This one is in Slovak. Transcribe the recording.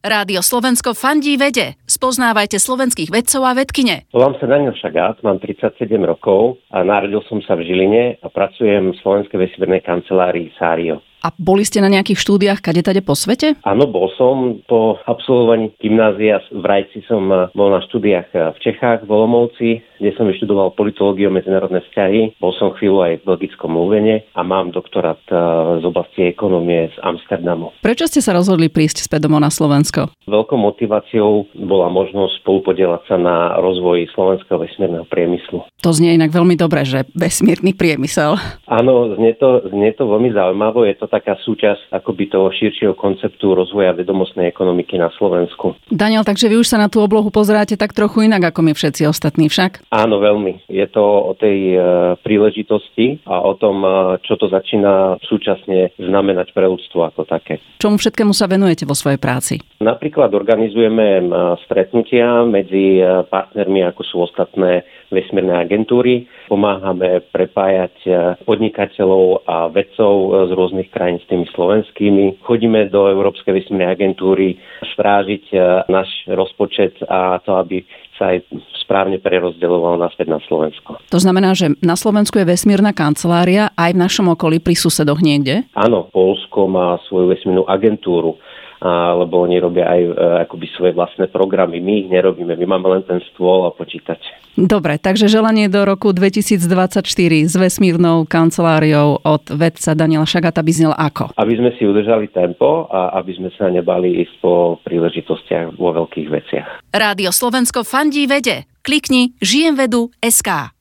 Rádio Slovensko fandí vede. Spoznávajte slovenských vedcov a vedkine. Volám sa Daniel Šagát, mám 37 rokov a narodil som sa v Žiline a pracujem v Slovenskej vesmírnej kancelárii Sário. A boli ste na nejakých štúdiách kade tade po svete? Áno, bol som. Po absolvovaní gymnázia v Rajci som eh, bol na štúdiách eh, v Čechách, v Olomovci, kde som vyštudoval politológiu medzinárodné vzťahy. Bol som chvíľu aj v belgickom Lúvene a mám doktorát eh, z oblasti ekonomie z Amsterdamu. Prečo ste sa rozhodli prísť späť domov na Slovensko? Veľkou motiváciou bola možnosť spolupodielať sa na rozvoji slovenského vesmírneho priemyslu. To znie inak veľmi dobre, že vesmírny priemysel. Áno, znie to, znie to veľmi zaujímavé. Je to taká súčasť akoby toho širšieho konceptu rozvoja vedomostnej ekonomiky na Slovensku. Daniel, takže vy už sa na tú oblohu pozeráte tak trochu inak ako my všetci ostatní však? Áno, veľmi. Je to o tej e, príležitosti a o tom, e, čo to začína súčasne znamenať pre ľudstvo ako také. Čomu všetkému sa venujete vo svojej práci? Napríklad organizujeme stretnutia medzi e, partnermi, ako sú ostatné vesmírne agentúry. Pomáhame prepájať e, podnikateľov a vedcov e, z rôznych krajín s tými slovenskými. Chodíme do Európskej vesmírnej agentúry strážiť náš rozpočet a to, aby sa aj správne prerozdeľoval naspäť na Slovensko. To znamená, že na Slovensku je vesmírna kancelária aj v našom okolí pri susedoch niekde? Áno, Polsko má svoju vesmírnu agentúru lebo oni robia aj e, akoby svoje vlastné programy. My ich nerobíme, my máme len ten stôl a počítač. Dobre, takže želanie do roku 2024 s vesmírnou kanceláriou od vedca Daniela Šagata by znel ako? Aby sme si udržali tempo a aby sme sa nebali ísť po príležitostiach vo veľkých veciach. Rádio Slovensko fandí vede. Klikni žijem vedu SK.